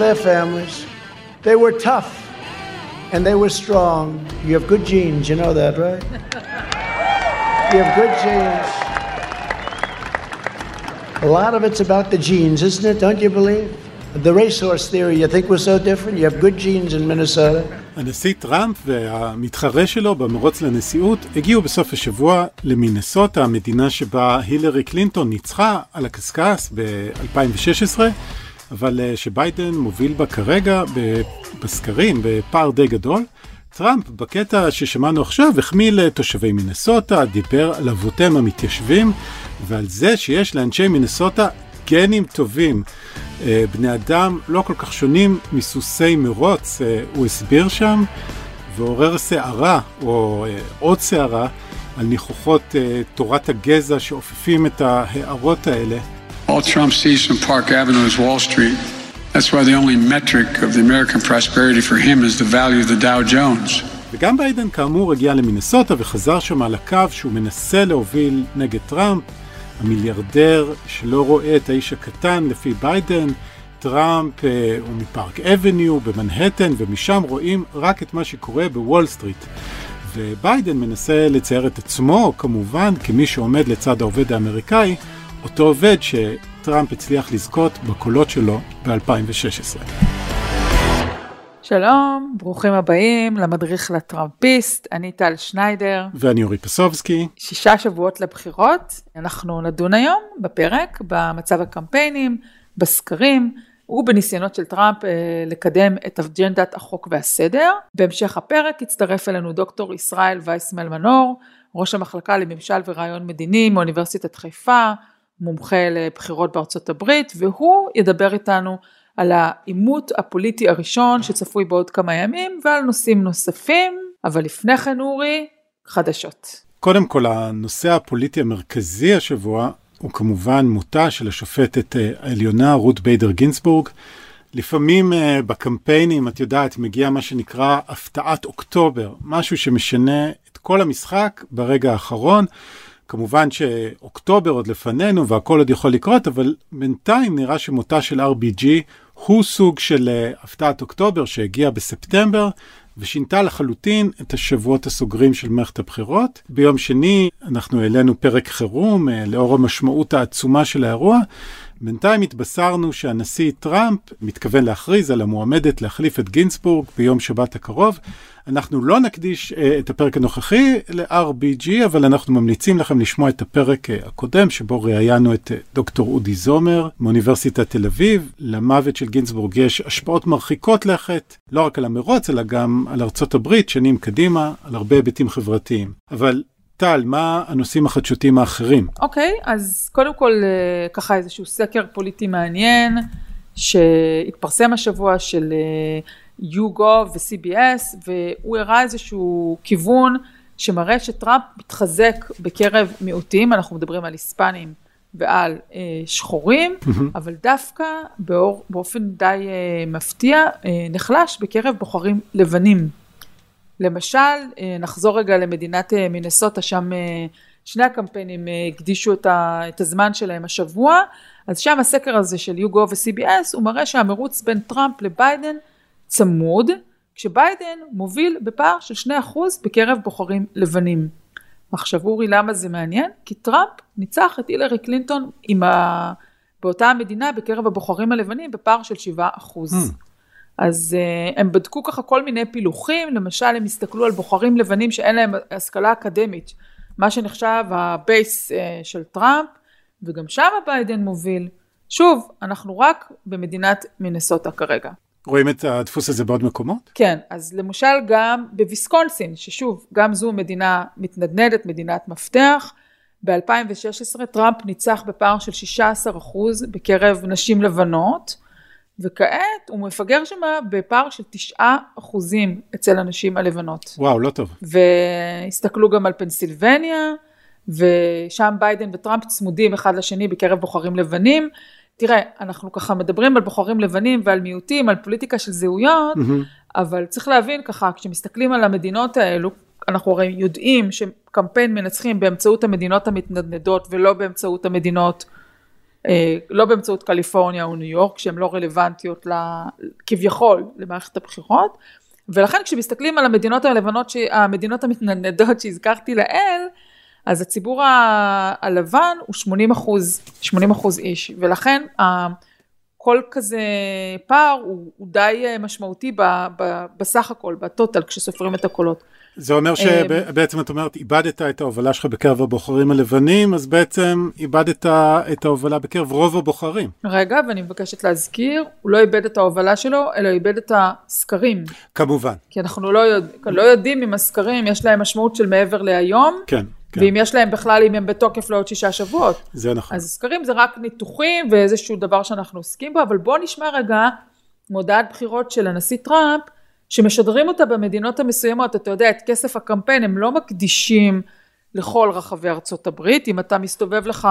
their families. They were tough and they were strong. You have good genes, you know that, right? You have good genes. A lot of it's about the genes, isn't it? Don't you believe? The racehorse theory, you think we're so different? You have good genes in Minnesota. הנשיא טראמפ והמתחרה שלו במרוץ לנשיאות הגיעו בסוף השבוע למינסוטה, המדינה שבה הילרי קלינטון ניצחה על הקשקש ב-2016, אבל אה, שביידן מוביל בה כרגע בסקרים בפער די גדול. טראמפ, בקטע ששמענו עכשיו, החמיא לתושבי מינסוטה, דיבר על אבותיהם המתיישבים ועל זה שיש לאנשי מינסוטה גנים טובים. אה, בני אדם לא כל כך שונים מסוסי מרוץ, אה, הוא הסביר שם, ועורר סערה, או אה, עוד סערה, על ניחוחות תורת הגזע שאופפים את ההערות האלה. All Trump sees from Park Avenue is Wall Street. That's why the only metric of the American prosperity for him is the value of the Dow Jones. וגם ביידן כאמור הגיע למינסוטה וחזר שם על הקו שהוא מנסה להוביל נגד טראמפ. המיליארדר שלא רואה את האיש הקטן לפי ביידן, טראמפ אה, הוא מפארק אבניו במנהטן ומשם רואים רק את מה שקורה בוול סטריט. וביידן מנסה לצייר את עצמו כמובן כמי שעומד לצד העובד האמריקאי, אותו עובד שטראמפ הצליח לזכות בקולות שלו ב-2016. שלום, ברוכים הבאים למדריך לטראמפיסט, אני טל שניידר. ואני אורי פסובסקי. שישה שבועות לבחירות, אנחנו נדון היום בפרק במצב הקמפיינים, בסקרים ובניסיונות של טראמפ אה, לקדם את אג'נדת החוק והסדר. בהמשך הפרק יצטרף אלינו דוקטור ישראל וייסמל מנור, ראש המחלקה לממשל ורעיון מדיני מאוניברסיטת חיפה, מומחה לבחירות בארצות הברית, והוא ידבר איתנו על העימות הפוליטי הראשון שצפוי בעוד כמה ימים ועל נושאים נוספים, אבל לפני כן אורי, חדשות. קודם כל הנושא הפוליטי המרכזי השבוע הוא כמובן מותה של השופטת אה, העליונה רות ביידר גינסבורג. לפעמים uh, בקמפיינים, את יודעת, מגיע מה שנקרא הפתעת אוקטובר, משהו שמשנה את כל המשחק ברגע האחרון. כמובן שאוקטובר עוד לפנינו והכל עוד יכול לקרות, אבל בינתיים נראה שמותה של RBG הוא סוג של uh, הפתעת אוקטובר שהגיע בספטמבר ושינתה לחלוטין את השבועות הסוגרים של מערכת הבחירות. ביום שני אנחנו העלינו פרק חירום uh, לאור המשמעות העצומה של האירוע. בינתיים התבשרנו שהנשיא טראמפ מתכוון להכריז על המועמדת להחליף את גינסבורג ביום שבת הקרוב. אנחנו לא נקדיש uh, את הפרק הנוכחי ל-RBG, אבל אנחנו ממליצים לכם לשמוע את הפרק uh, הקודם, שבו ראיינו את uh, דוקטור אודי זומר מאוניברסיטת תל אביב. למוות של גינסבורג יש השפעות מרחיקות לכת, לא רק על המרוץ, אלא גם על ארצות הברית, שנים קדימה, על הרבה היבטים חברתיים. אבל טל, מה הנושאים החדשותיים האחרים? אוקיי, okay, אז קודם כל ככה איזשהו סקר פוליטי מעניין שהתפרסם השבוע של יוגו ו-CBS והוא הראה איזשהו כיוון שמראה שטראמפ מתחזק בקרב מיעוטים, אנחנו מדברים על היספנים ועל אה, שחורים, mm-hmm. אבל דווקא באור, באופן די אה, מפתיע אה, נחלש בקרב בוחרים לבנים. למשל, אה, נחזור רגע למדינת אה, מינסוטה, שם אה, שני הקמפיינים הקדישו את, ה, את הזמן שלהם השבוע, אז שם הסקר הזה של יוגו ו-CBS הוא מראה שהמרוץ בין טראמפ לביידן צמוד, כשביידן מוביל בפער של 2% בקרב בוחרים לבנים. עכשיו אורי למה זה מעניין? כי טראמפ ניצח את הילרי קלינטון עם ה... באותה המדינה בקרב הבוחרים הלבנים בפער של 7%. Mm. אז uh, הם בדקו ככה כל מיני פילוחים, למשל הם הסתכלו על בוחרים לבנים שאין להם השכלה אקדמית, מה שנחשב ה base uh, של טראמפ, וגם שם ביידן מוביל. שוב, אנחנו רק במדינת מינסוטה כרגע. רואים את הדפוס הזה בעוד מקומות? כן, אז למשל גם בוויסקונסין, ששוב, גם זו מדינה מתנדנדת, מדינת מפתח, ב-2016 טראמפ ניצח בפער של 16% בקרב נשים לבנות, וכעת הוא מפגר שם בפער של 9% אצל הנשים הלבנות. וואו, לא טוב. והסתכלו גם על פנסילבניה, ושם ביידן וטראמפ צמודים אחד לשני בקרב בוחרים לבנים. תראה, אנחנו ככה מדברים על בוחרים לבנים ועל מיעוטים, על פוליטיקה של זהויות, mm-hmm. אבל צריך להבין ככה, כשמסתכלים על המדינות האלו, אנחנו הרי יודעים שקמפיין מנצחים באמצעות המדינות המתנדנדות ולא באמצעות המדינות לא באמצעות קליפורניה או ניו יורק, שהן לא רלוונטיות לה, כביכול למערכת הבחירות, ולכן כשמסתכלים על המדינות הלבנות, המדינות המתנדנדות שהזכרתי לעיל, אז הציבור הלבן הוא 80 אחוז, 80 אחוז איש, ולכן כל כזה פער הוא, הוא די אה, משמעותי ב, ב, בסך הכל, בטוטל, כשסופרים את הקולות. זה אומר שבעצם את אומרת, איבדת את ההובלה שלך בקרב הבוחרים הלבנים, אז בעצם איבדת את ההובלה בקרב רוב הבוחרים. רגע, ואני מבקשת להזכיר, הוא לא איבד את ההובלה שלו, אלא איבד את הסקרים. כמובן. כי אנחנו לא, יודע, לא יודעים אם הסקרים יש להם משמעות של מעבר להיום. כן. כן. ואם יש להם בכלל, אם הם בתוקף לעוד שישה שבועות. זה נכון. אז סקרים זה רק ניתוחים ואיזשהו דבר שאנחנו עוסקים בו, אבל בואו נשמע רגע מודעת בחירות של הנשיא טראמפ, שמשדרים אותה במדינות המסוימות, אתה יודע, את כסף הקמפיין הם לא מקדישים לכל רחבי ארצות הברית, אם אתה מסתובב לך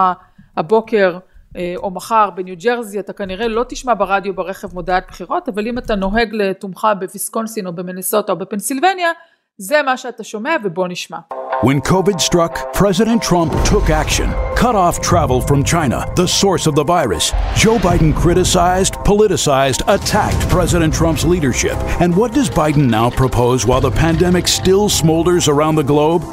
הבוקר אה, או מחר בניו ג'רזי, אתה כנראה לא תשמע ברדיו ברכב מודעת בחירות, אבל אם אתה נוהג לתומך בוויסקונסין או במנסוטה או בפנסילבניה, זה מה שאתה שומע ובוא נשמע. When COVID struck, President Trump took action, cut off travel from China, the source of the virus. Joe Biden criticized, politicized, attacked President Trump's leadership. And what does Biden now propose while the pandemic still smolders around the globe?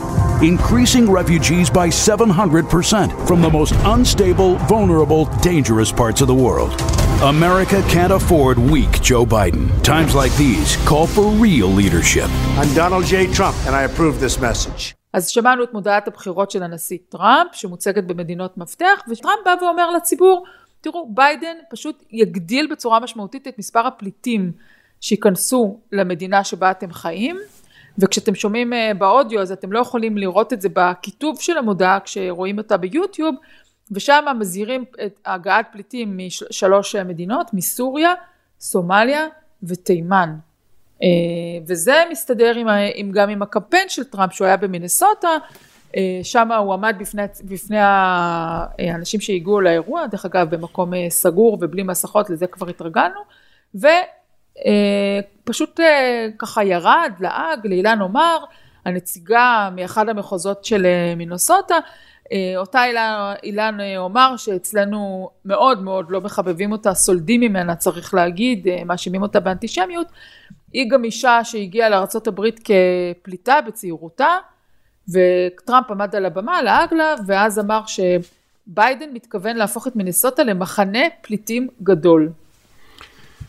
Increasing refugees by 700% from the most unstable, vulnerable, dangerous parts of the world. America can't afford weak Joe Biden. Times like these call for real leadership. I'm Donald J. Trump, and I approve this message. אז שמענו את מודעת הבחירות של הנשיא טראמפ, שמוצגת במדינות מפתח, וטראמפ בא ואומר לציבור, תראו, ביידן פשוט יגדיל בצורה משמעותית את מספר הפליטים שייכנסו למדינה שבה אתם חיים, וכשאתם שומעים אה, באודיו אז אתם לא יכולים לראות את זה בכיתוב של המודעה כשרואים אותה ביוטיוב, ושם מזהירים את הגעת פליטים משלוש מדינות, מסוריה, סומליה ותימן. אה, וזה מסתדר עם, עם, גם עם הקמפיין של טראמפ שהוא היה במינסוטה, אה, שם הוא עמד בפני, בפני האנשים שהגיעו לאירוע, דרך אגב במקום אה, סגור ובלי מסכות, לזה כבר התרגלנו, ופשוט ככה ירד, לעג, לאילן עומר, הנציגה מאחד המחוזות של מינסוטה, אותה אילן, אילן אומר שאצלנו מאוד מאוד לא מחבבים אותה, סולדים ממנה צריך להגיד, מאשימים אותה באנטישמיות, היא גם אישה שהגיעה לארה"ב כפליטה בצעירותה, וטראמפ עמד על הבמה, לעג לה, ואז אמר שביידן מתכוון להפוך את מינסוטה למחנה פליטים גדול.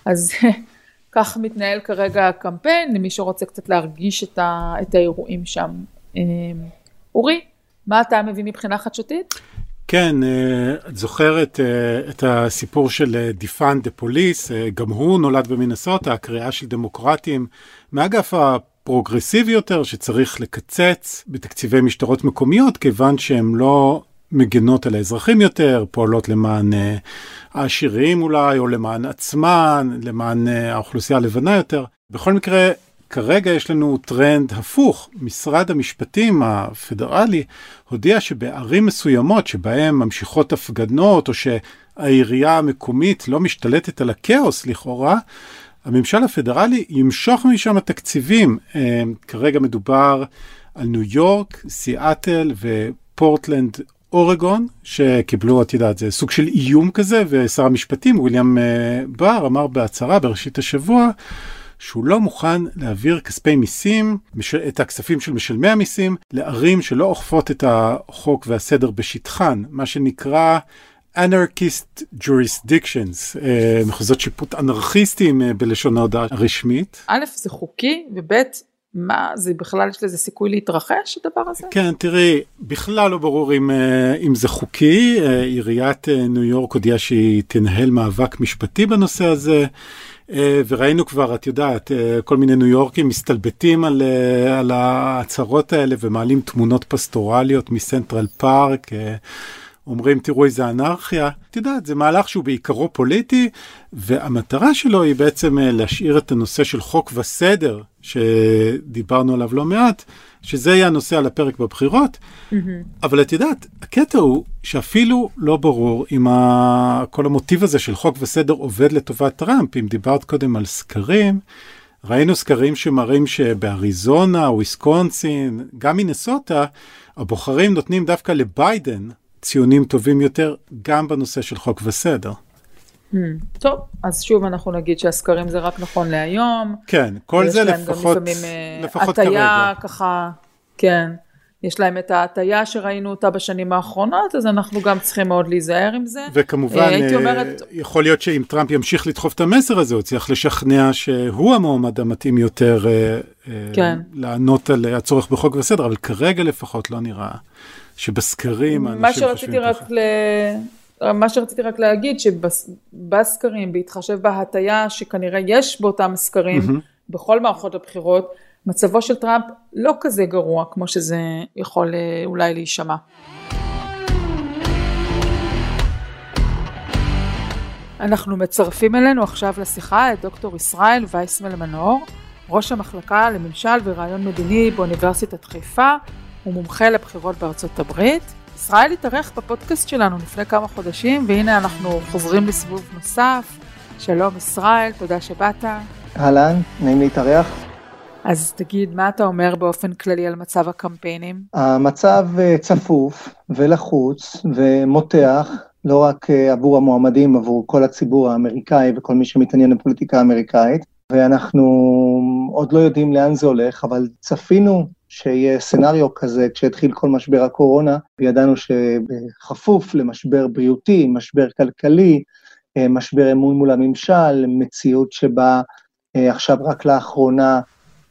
אז כך מתנהל כרגע הקמפיין, למי שרוצה קצת להרגיש את, ה, את האירועים שם. אמ, אורי, מה אתה מביא מבחינה חדשותית? כן, אה, את זוכרת אה, את הסיפור של defund the police, גם הוא נולד במינסוטה, הקריאה של דמוקרטים מאגף הפרוגרסיבי יותר, שצריך לקצץ בתקציבי משטרות מקומיות, כיוון שהן לא מגנות על האזרחים יותר, פועלות למען אה, העשירים אולי, או למען עצמן, למען האוכלוסייה הלבנה יותר. בכל מקרה, כרגע יש לנו טרנד הפוך. משרד המשפטים הפדרלי הודיע שבערים מסוימות שבהן ממשיכות הפגנות, או שהעירייה המקומית לא משתלטת על הכאוס לכאורה, הממשל הפדרלי ימשוך משם תקציבים. אה, כרגע מדובר על ניו יורק, סיאטל ופורטלנד אורגון, שקיבלו, את יודעת, זה סוג של איום כזה, ושר המשפטים, וויליאם אה, בר, אמר בהצהרה בראשית השבוע, שהוא לא מוכן להעביר כספי מיסים, את הכספים של משלמי המיסים, לערים שלא אוכפות את החוק והסדר בשטחן, מה שנקרא anarchist jurisdictions, אה, מחוזות שיפוט אנרכיסטיים אה, בלשון ההודעה הרשמית. א', זה חוקי, וב', מה, זה בכלל יש לזה סיכוי להתרחש הדבר הזה? כן, תראי, בכלל לא ברור אם, אה, אם זה חוקי. עיריית ניו יורק הודיעה שהיא תנהל מאבק משפטי בנושא הזה. אה, וראינו כבר, את יודעת, אה, כל מיני ניו יורקים מסתלבטים על, אה, על ההצהרות האלה ומעלים תמונות פסטורליות מסנטרל פארק. אומרים תראו איזה אנרכיה, את יודעת זה מהלך שהוא בעיקרו פוליטי והמטרה שלו היא בעצם להשאיר את הנושא של חוק וסדר שדיברנו עליו לא מעט שזה יהיה הנושא על הפרק בבחירות, mm-hmm. אבל את יודעת, הקטע הוא שאפילו לא ברור אם ה... כל המוטיב הזה של חוק וסדר עובד לטובת טראמפ. אם דיברת קודם על סקרים, ראינו סקרים שמראים שבאריזונה, וויסקונסין, גם מינסוטה, הבוחרים נותנים דווקא לביידן ציונים טובים יותר, גם בנושא של חוק וסדר. Hmm. טוב, אז שוב אנחנו נגיד שהסקרים זה רק נכון להיום. כן, כל זה לפחות, לפעמים, לפחות הטיה, כרגע. ככה, כן. יש להם את ההטייה שראינו אותה בשנים האחרונות, אז אנחנו גם צריכים מאוד להיזהר עם זה. וכמובן, הייתי אומרת... יכול להיות שאם טראמפ ימשיך לדחוף את המסר הזה, הוא צריך לשכנע שהוא המועמד המתאים יותר כן. לענות על הצורך בחוק וסדר, אבל כרגע לפחות לא נראה שבסקרים האנשים חושבים ככה. ל... מה שרציתי רק להגיד, שבסקרים, בהתחשב בהטייה שכנראה יש באותם סקרים, mm-hmm. בכל מערכות הבחירות, מצבו של טראמפ לא כזה גרוע כמו שזה יכול אה, אולי להישמע. אנחנו מצרפים אלינו עכשיו לשיחה את דוקטור ישראל וייסמל מנור, ראש המחלקה לממשל ורעיון מדיני באוניברסיטת חיפה ומומחה לבחירות בארצות הברית. ישראל התארח בפודקאסט שלנו לפני כמה חודשים והנה אנחנו חוזרים לסיבוב נוסף. שלום ישראל, תודה שבאת. אהלן, נעים להתארח. אז תגיד, מה אתה אומר באופן כללי על מצב הקמפיינים? המצב אה, צפוף ולחוץ ומותח, לא רק אה, עבור המועמדים, עבור כל הציבור האמריקאי וכל מי שמתעניין בפוליטיקה האמריקאית, ואנחנו עוד לא יודעים לאן זה הולך, אבל צפינו שיהיה סצנריו כזה כשהתחיל כל משבר הקורונה, וידענו שבכפוף למשבר בריאותי, משבר כלכלי, אה, משבר אמון מול הממשל, מציאות שבה עכשיו רק לאחרונה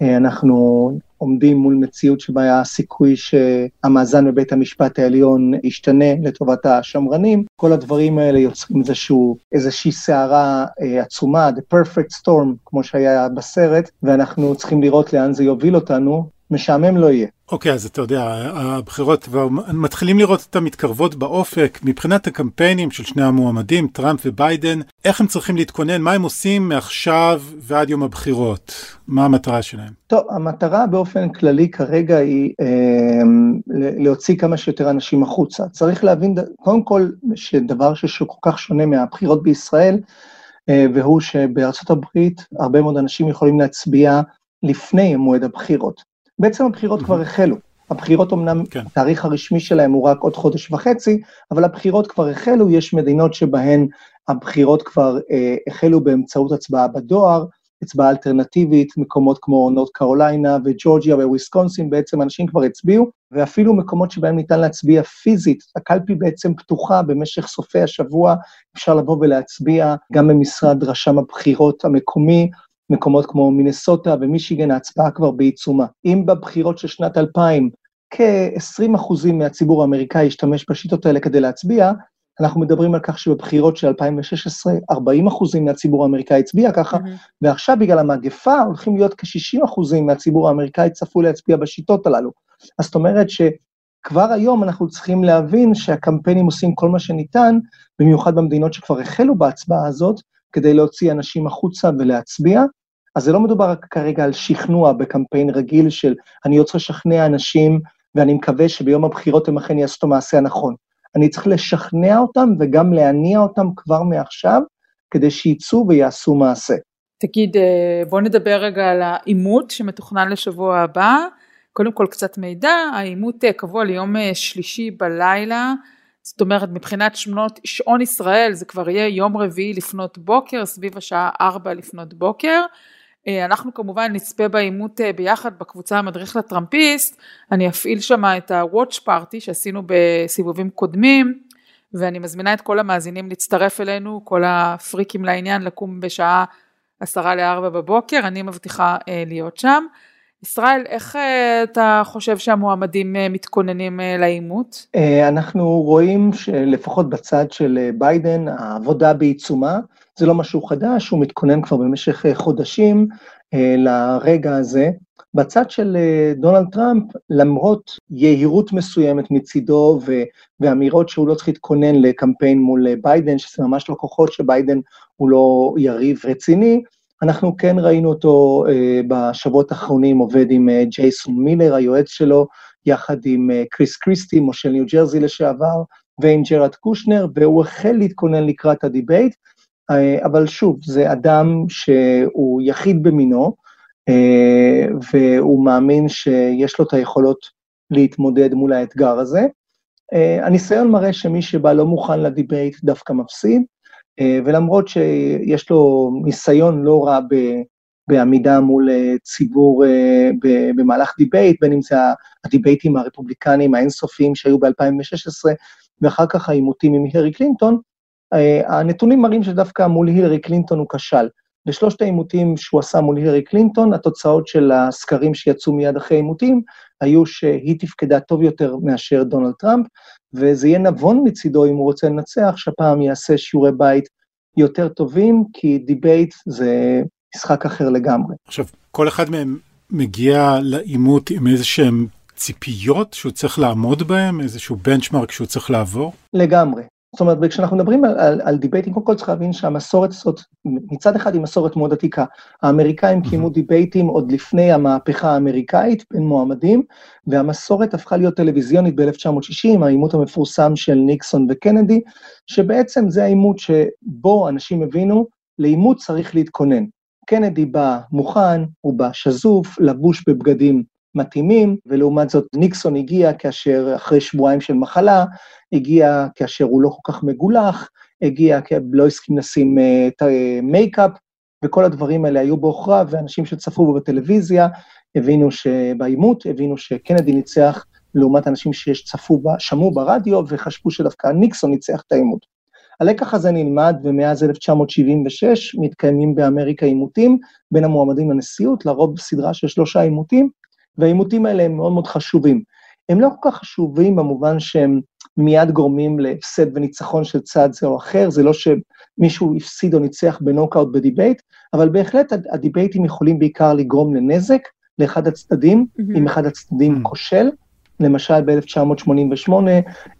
אה, אנחנו עומדים מול מציאות שבה היה סיכוי שהמאזן בבית המשפט העליון ישתנה לטובת השמרנים. כל הדברים האלה יוצרים איזשהו, איזושהי סערה אה, עצומה, the perfect storm, כמו שהיה בסרט, ואנחנו צריכים לראות לאן זה יוביל אותנו. משעמם לא יהיה. אוקיי, okay, אז אתה יודע, הבחירות כבר מתחילים לראות אותן מתקרבות באופק. מבחינת הקמפיינים של שני המועמדים, טראמפ וביידן, איך הם צריכים להתכונן, מה הם עושים מעכשיו ועד יום הבחירות? מה המטרה שלהם? טוב, המטרה באופן כללי כרגע היא אה, להוציא כמה שיותר אנשים החוצה. צריך להבין, קודם כל, שדבר שכל כך שונה מהבחירות בישראל, אה, והוא שבארצות הברית הרבה מאוד אנשים יכולים להצביע לפני מועד הבחירות. בעצם הבחירות כבר החלו. הבחירות אמנם, כן. התאריך הרשמי שלהם הוא רק עוד חודש וחצי, אבל הבחירות כבר החלו, יש מדינות שבהן הבחירות כבר אה, החלו באמצעות הצבעה בדואר, הצבעה אלטרנטיבית, מקומות כמו נורד קרוליינה וג'ורג'יה וויסקונסין, בעצם אנשים כבר הצביעו, ואפילו מקומות שבהם ניתן להצביע פיזית, הקלפי בעצם פתוחה במשך סופי השבוע, אפשר לבוא ולהצביע גם במשרד רשם הבחירות המקומי, מקומות כמו מינסוטה ומישיגן, ההצבעה כבר בעיצומה. אם בבחירות של שנת 2000 כ-20% מהציבור האמריקאי השתמש בשיטות האלה כדי להצביע, אנחנו מדברים על כך שבבחירות של 2016, 40 מהציבור האמריקאי הצביע ככה, mm-hmm. ועכשיו בגלל המגפה הולכים להיות כ-60 מהציבור האמריקאי צפוי להצביע בשיטות הללו. אז זאת אומרת שכבר היום אנחנו צריכים להבין שהקמפיינים עושים כל מה שניתן, במיוחד במדינות שכבר החלו בהצבעה הזאת, כדי להוציא אנשים החוצה ולהצביע. אז זה לא מדובר כרגע על שכנוע בקמפיין רגיל של אני רוצה לשכנע אנשים ואני מקווה שביום הבחירות הם אכן יעשו את המעשה הנכון. אני צריך לשכנע אותם וגם להניע אותם כבר מעכשיו, כדי שיצאו ויעשו מעשה. תגיד, אה, בוא נדבר רגע על העימות שמתוכנן לשבוע הבא. קודם כל קצת מידע, העימות אה, קבוע ליום אה, שלישי בלילה, זאת אומרת מבחינת שמונות שעון ישראל זה כבר יהיה יום רביעי לפנות בוקר סביב השעה 4 לפנות בוקר. אה, אנחנו כמובן נצפה בעימות אה, ביחד בקבוצה המדריך לטראמפיסט, אני אפעיל שם את ה-Watch Party שעשינו בסיבובים קודמים ואני מזמינה את כל המאזינים להצטרף אלינו, כל הפריקים לעניין לקום בשעה עשרה לארבע בבוקר, אני מבטיחה אה, להיות שם. ישראל, איך אה, אתה חושב שהמועמדים אה, מתכוננים אה, לעימות? אנחנו רואים שלפחות בצד של ביידן, העבודה בעיצומה, זה לא משהו חדש, הוא מתכונן כבר במשך חודשים לרגע הזה. בצד של דונלד טראמפ, למרות יהירות מסוימת מצידו ו- ואמירות שהוא לא צריך להתכונן לקמפיין מול ביידן, שזה ממש לא כוחות שביידן הוא לא יריב רציני, אנחנו כן ראינו אותו uh, בשבועות האחרונים עובד עם uh, ג'ייסון מילר, היועץ שלו, יחד עם uh, קריס קריסטי, מושל ניו ג'רזי לשעבר, ועם ג'רד קושנר, והוא החל להתכונן לקראת ה debate, אבל שוב, זה אדם שהוא יחיד במינו, והוא מאמין שיש לו את היכולות להתמודד מול האתגר הזה. הניסיון מראה שמי שבא לא מוכן ל debate דווקא מפסיד, ולמרות שיש לו ניסיון לא רע ב... בעמידה מול ציבור במהלך debate, בין אם זה הדיבייטים הרפובליקניים האינסופיים שהיו ב-2016, ואחר כך העימותים עם הילרי קלינטון, הנתונים מראים שדווקא מול הילרי קלינטון הוא כשל. בשלושת העימותים שהוא עשה מול הילרי קלינטון, התוצאות של הסקרים שיצאו מיד אחרי העימותים, היו שהיא תפקדה טוב יותר מאשר דונלד טראמפ, וזה יהיה נבון מצידו אם הוא רוצה לנצח, שהפעם יעשה שיעורי בית יותר טובים, כי debate זה משחק אחר לגמרי. עכשיו, כל אחד מהם מגיע לעימות עם איזה שהם ציפיות שהוא צריך לעמוד בהם, איזשהו בנצ'מרק שהוא צריך לעבור? לגמרי. זאת אומרת, כשאנחנו מדברים על, על, על דיבייטים, קודם כל צריך להבין שהמסורת הזאת, מצד אחד היא מסורת מאוד עתיקה. האמריקאים קיימו דיבייטים עוד לפני המהפכה האמריקאית בין מועמדים, והמסורת הפכה להיות טלוויזיונית ב-1960, העימות המפורסם של ניקסון וקנדי, שבעצם זה העימות שבו אנשים הבינו, לעימות צריך להתכונן. קנדי בא מוכן, הוא בא שזוף, לבוש בבגדים מתאימים, ולעומת זאת ניקסון הגיע כאשר אחרי שבועיים של מחלה, הגיע כאשר הוא לא כל כך מגולח, הגיע לא הסכים לשים את אה, מייקאפ, וכל הדברים האלה היו בעוכריו, ואנשים שצפו בו בטלוויזיה הבינו שבעימות, הבינו שקנדי ניצח לעומת אנשים שצפו, שמעו ברדיו וחשבו שדווקא ניקסון ניצח את העימות. הלקח הזה נלמד, ומאז 1976 מתקיימים באמריקה עימותים בין המועמדים לנשיאות, לרוב סדרה של שלושה עימותים, והעימותים האלה הם מאוד מאוד חשובים. הם לא כל כך חשובים במובן שהם מיד גורמים להפסד וניצחון של צד זה או אחר, זה לא שמישהו הפסיד או ניצח בנוקאוט ב debate, אבל בהחלט הדיבייטים יכולים בעיקר לגרום לנזק לאחד הצדדים, mm-hmm. אם אחד הצדדים mm-hmm. כושל. למשל ב-1988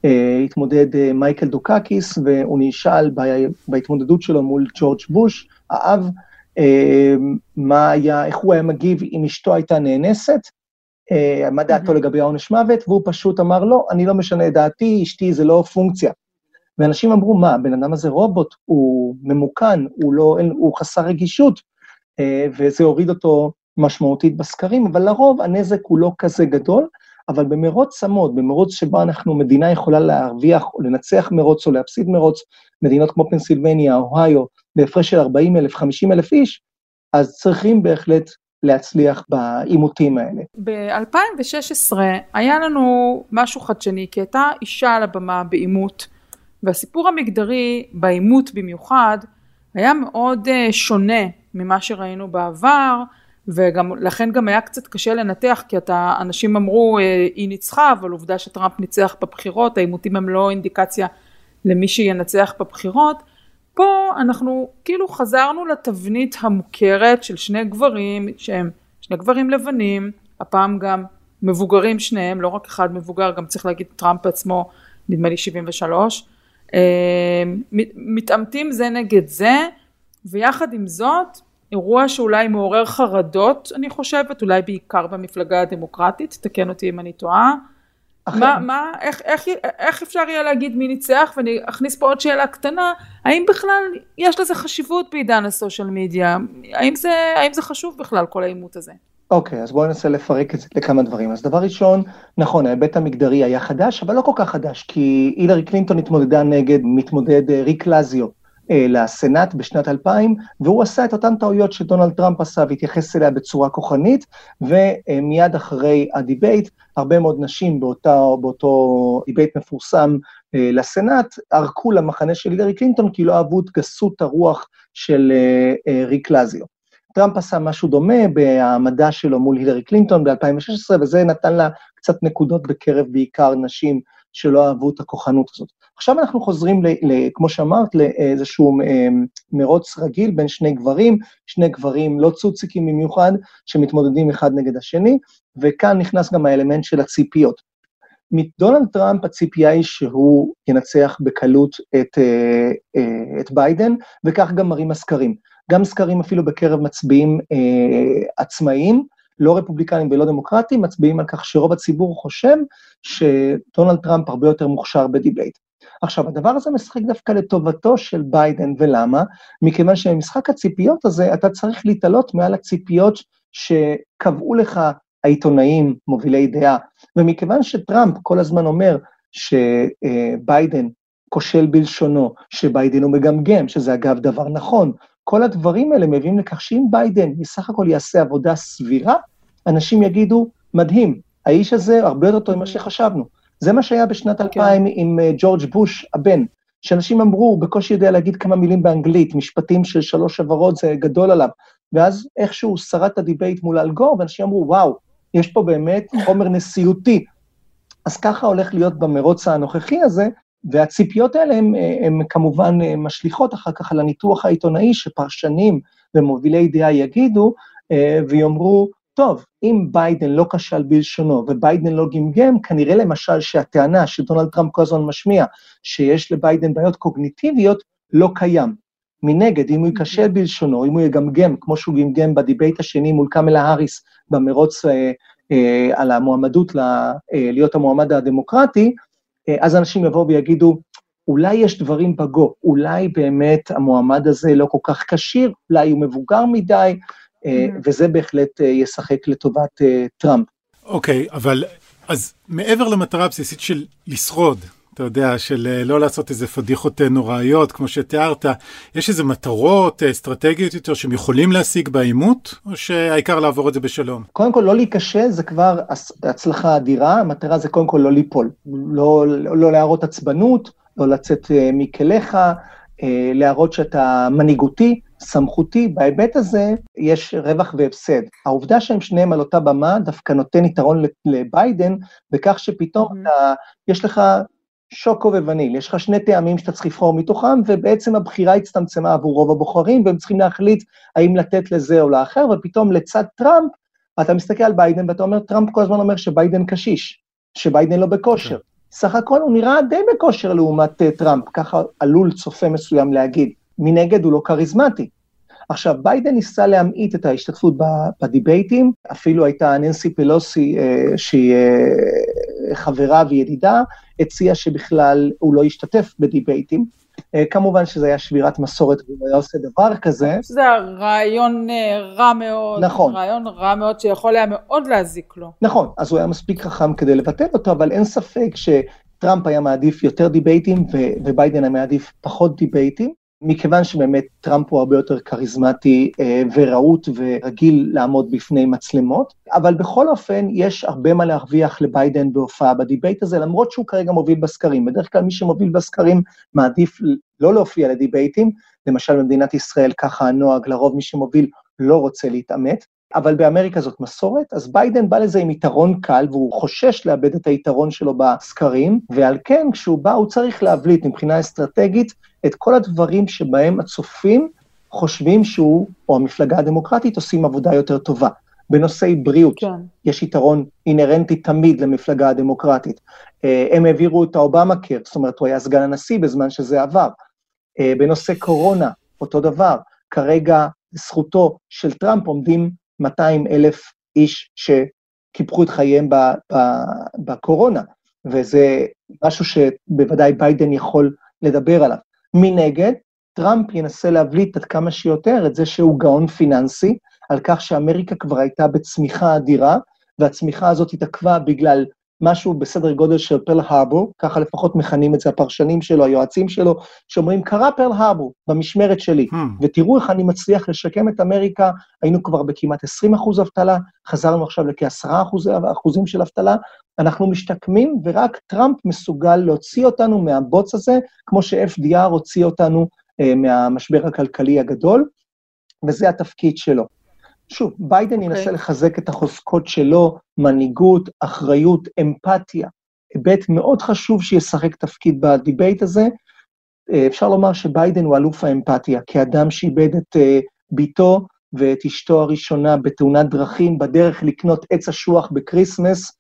אה, התמודד אה, מייקל דוקקיס, והוא נשאל בהתמודדות שלו מול ג'ורג' בוש, האב, אה, מה היה, איך הוא היה מגיב אם אשתו הייתה נאנסת, מה דעתו לגבי העונש מוות, והוא פשוט אמר, לא, אני לא משנה את דעתי, אשתי זה לא פונקציה. ואנשים אמרו, מה, הבן אדם הזה רובוט, הוא ממוכן, הוא, לא, הוא חסר רגישות, אה, וזה הוריד אותו משמעותית בסקרים, אבל לרוב הנזק הוא לא כזה גדול, אבל במרוץ צמוד, במרוץ שבו אנחנו, מדינה יכולה להרוויח או לנצח מרוץ או להפסיד מרוץ, מדינות כמו פנסילבניה, אוהיו, בהפרש של 40 אלף, 50 אלף איש, אז צריכים בהחלט להצליח בעימותים האלה. ב-2016 היה לנו משהו חדשני, כי הייתה אישה על הבמה בעימות, והסיפור המגדרי בעימות במיוחד היה מאוד אה, שונה ממה שראינו בעבר, וגם לכן גם היה קצת קשה לנתח כי אתה אנשים אמרו אה, היא ניצחה אבל עובדה שטראמפ ניצח בבחירות העימותים הם לא אינדיקציה למי שינצח בבחירות פה אנחנו כאילו חזרנו לתבנית המוכרת של שני גברים שהם שני גברים לבנים, הפעם גם מבוגרים שניהם, לא רק אחד מבוגר, גם צריך להגיד טראמפ עצמו, נדמה לי 73, אה, מתעמתים זה נגד זה, ויחד עם זאת, אירוע שאולי מעורר חרדות, אני חושבת, אולי בעיקר במפלגה הדמוקרטית, תקן אותי אם אני טועה, מה, מה, איך, איך, איך אפשר יהיה להגיד מי ניצח, ואני אכניס פה עוד שאלה קטנה, האם בכלל יש לזה חשיבות בעידן הסושיאל מדיה? האם זה, האם זה חשוב בכלל, כל העימות הזה? אוקיי, okay, אז בואו ננסה לפרק את זה לכמה דברים. אז דבר ראשון, נכון, ההיבט המגדרי היה חדש, אבל לא כל כך חדש, כי הילרי קלינטון התמודדה נגד מתמודד אה, ריק לזיו, לסנאט בשנת 2000, והוא עשה את אותן טעויות שדונלד טראמפ עשה והתייחס אליה בצורה כוחנית, ומיד אחרי ה debate, הרבה מאוד נשים באותו, באותו debate מפורסם אה, לסנאט, ערקו למחנה של הילרי קלינטון כי לא אהבו את גסות הרוח של אה, ריק לאציו. טראמפ עשה משהו דומה בהעמדה שלו מול הילרי קלינטון ב-2016, וזה נתן לה קצת נקודות בקרב בעיקר נשים שלא אהבו את הכוחנות הזאת. עכשיו אנחנו חוזרים, ל, ל, כמו שאמרת, לאיזשהו אה, מרוץ רגיל בין שני גברים, שני גברים לא צוציקים במיוחד, שמתמודדים אחד נגד השני, וכאן נכנס גם האלמנט של הציפיות. מדונלד טראמפ הציפייה היא שהוא ינצח בקלות את, אה, אה, את ביידן, וכך גם מראים הסקרים. גם סקרים אפילו בקרב מצביעים עצמאיים, לא רפובליקנים ולא דמוקרטים, מצביעים על כך שרוב הציבור חושב שדונלד טראמפ הרבה יותר מוכשר ב debate. עכשיו, הדבר הזה משחק דווקא לטובתו של ביידן, ולמה? מכיוון שבמשחק הציפיות הזה אתה צריך להתעלות מעל הציפיות שקבעו לך העיתונאים מובילי דעה, ומכיוון שטראמפ כל הזמן אומר שביידן כושל בלשונו, שביידן הוא מגמגם, שזה אגב דבר נכון. כל הדברים האלה מביאים לכך שאם ביידן בסך הכל יעשה עבודה סבירה, אנשים יגידו, מדהים, האיש הזה הרבה יותר טוב ממה שחשבנו. זה מה שהיה בשנת 2000 כן. עם אה, ג'ורג' בוש הבן, שאנשים אמרו, הוא בקושי יודע להגיד כמה מילים באנגלית, משפטים של שלוש הברות זה גדול עליו. ואז איכשהו שרד את ה debate מול אל גור, ואנשים אמרו, וואו, יש פה באמת חומר נשיאותי. אז ככה הולך להיות במרוץ הנוכחי הזה, והציפיות האלה הן כמובן אה, משליכות אחר כך על הניתוח העיתונאי שפרשנים ומובילי דעה יגידו, אה, ויאמרו, טוב, אם ביידן לא כשל בלשונו וביידן לא גמגם, כנראה למשל שהטענה שדונלד טראמפ כל הזמן משמיע, שיש לביידן בעיות קוגניטיביות, לא קיים. מנגד, אם הוא ייכשל בלשונו, אם הוא יגמגם, כמו שהוא גמגם ב debate השני מול קמלה האריס במרוץ אה, אה, על המועמדות ל, אה, להיות המועמד הדמוקרטי, אה, אז אנשים יבואו ויגידו, אולי יש דברים בגו, אולי באמת המועמד הזה לא כל כך כשיר, אולי הוא מבוגר מדי, mm-hmm. וזה בהחלט אה, ישחק לטובת טראמפ. אוקיי, okay, אבל אז מעבר למטרה הבסיסית של לשרוד, אתה יודע, של לא לעשות איזה פדיחות נוראיות, כמו שתיארת, יש איזה מטרות אסטרטגיות יותר שהם יכולים להשיג בעימות, או שהעיקר לעבור את זה בשלום? קודם כל, לא להיכשל זה כבר הצלחה אדירה, המטרה זה קודם כל לא ליפול, לא, לא להראות עצבנות, לא לצאת מכליך, להראות שאתה מנהיגותי, סמכותי, בהיבט הזה יש רווח והפסד. העובדה שהם שניהם על אותה במה דווקא נותן יתרון לביידן, בכך שפתאום mm-hmm. אתה, יש לך שוקו ווניל, יש לך שני טעמים שאתה צריך לבחור מתוכם, ובעצם הבחירה הצטמצמה עבור רוב הבוחרים, והם צריכים להחליט האם לתת לזה או לאחר, ופתאום לצד טראמפ, אתה מסתכל על ביידן ואתה אומר, טראמפ כל הזמן אומר שביידן קשיש, שביידן לא בכושר. Okay. כן. סך הכל הוא נראה די בכושר לעומת אה, טראמפ, ככה עלול צופה מסוים להגיד. מנגד הוא לא כריזמטי. עכשיו, ביידן ניסה להמעיט את ההשתתפות בדיבייטים, אפילו הייתה ננסי פלוסי, אה, שהיא אה, חברה וידידה, הציעה שבכלל הוא לא ישתתף בדיבייטים. אה, כמובן שזה היה שבירת מסורת והוא היה עושה דבר כזה. זה היה רעיון רע מאוד. נכון. רעיון רע מאוד שיכול היה מאוד להזיק לו. נכון, אז הוא היה מספיק חכם כדי לבטל אותו, אבל אין ספק שטראמפ היה מעדיף יותר דיבייטים וביידן היה מעדיף פחות דיבייטים. מכיוון שבאמת טראמפ הוא הרבה יותר כריזמטי אה, ורהוט ורגיל לעמוד בפני מצלמות, אבל בכל אופן יש הרבה מה להרוויח לביידן בהופעה ב debate הזה, למרות שהוא כרגע מוביל בסקרים. בדרך כלל מי שמוביל בסקרים מעדיף לא להופיע לדיבייטים, למשל במדינת ישראל ככה הנוהג, לרוב מי שמוביל לא רוצה להתעמת, אבל באמריקה זאת מסורת, אז ביידן בא לזה עם יתרון קל, והוא חושש לאבד את היתרון שלו בסקרים, ועל כן, כשהוא בא, הוא צריך להבליט מבחינה אסטרטגית את כל הדברים שבהם הצופים חושבים שהוא, או המפלגה הדמוקרטית, עושים עבודה יותר טובה. בנושאי בריאות, כן. יש יתרון אינהרנטי תמיד למפלגה הדמוקרטית. אה, הם העבירו את האובמהקר, זאת אומרת, הוא היה סגן הנשיא בזמן שזה עבר. אה, בנושא קורונה, אותו דבר. כרגע, לזכותו של טראמפ עומדים 200 אלף איש שקיפחו את חייהם בקורונה, וזה משהו שבוודאי ביידן יכול לדבר עליו. מנגד, טראמפ ינסה להבליט עד כמה שיותר את זה שהוא גאון פיננסי, על כך שאמריקה כבר הייתה בצמיחה אדירה, והצמיחה הזאת התעכבה בגלל משהו בסדר גודל של פרל הרבור, ככה לפחות מכנים את זה הפרשנים שלו, היועצים שלו, שאומרים, קרה פרל הרבור במשמרת שלי, hmm. ותראו איך אני מצליח לשקם את אמריקה, היינו כבר בכמעט 20 אחוז אבטלה, חזרנו עכשיו לכ-10 אחוזים של אבטלה, אנחנו משתקמים, ורק טראמפ מסוגל להוציא אותנו מהבוץ הזה, כמו ש-FDR הוציא אותנו אה, מהמשבר הכלכלי הגדול, וזה התפקיד שלו. שוב, ביידן okay. ינסה אוקיי. לחזק את החוזקות שלו, מנהיגות, אחריות, אמפתיה. היבט מאוד חשוב שישחק תפקיד ב debate הזה. אה, אפשר לומר שביידן הוא אלוף האמפתיה, כאדם שאיבד את אה, בתו ואת אשתו הראשונה בתאונת דרכים, בדרך לקנות עץ אשוח ב Christmas,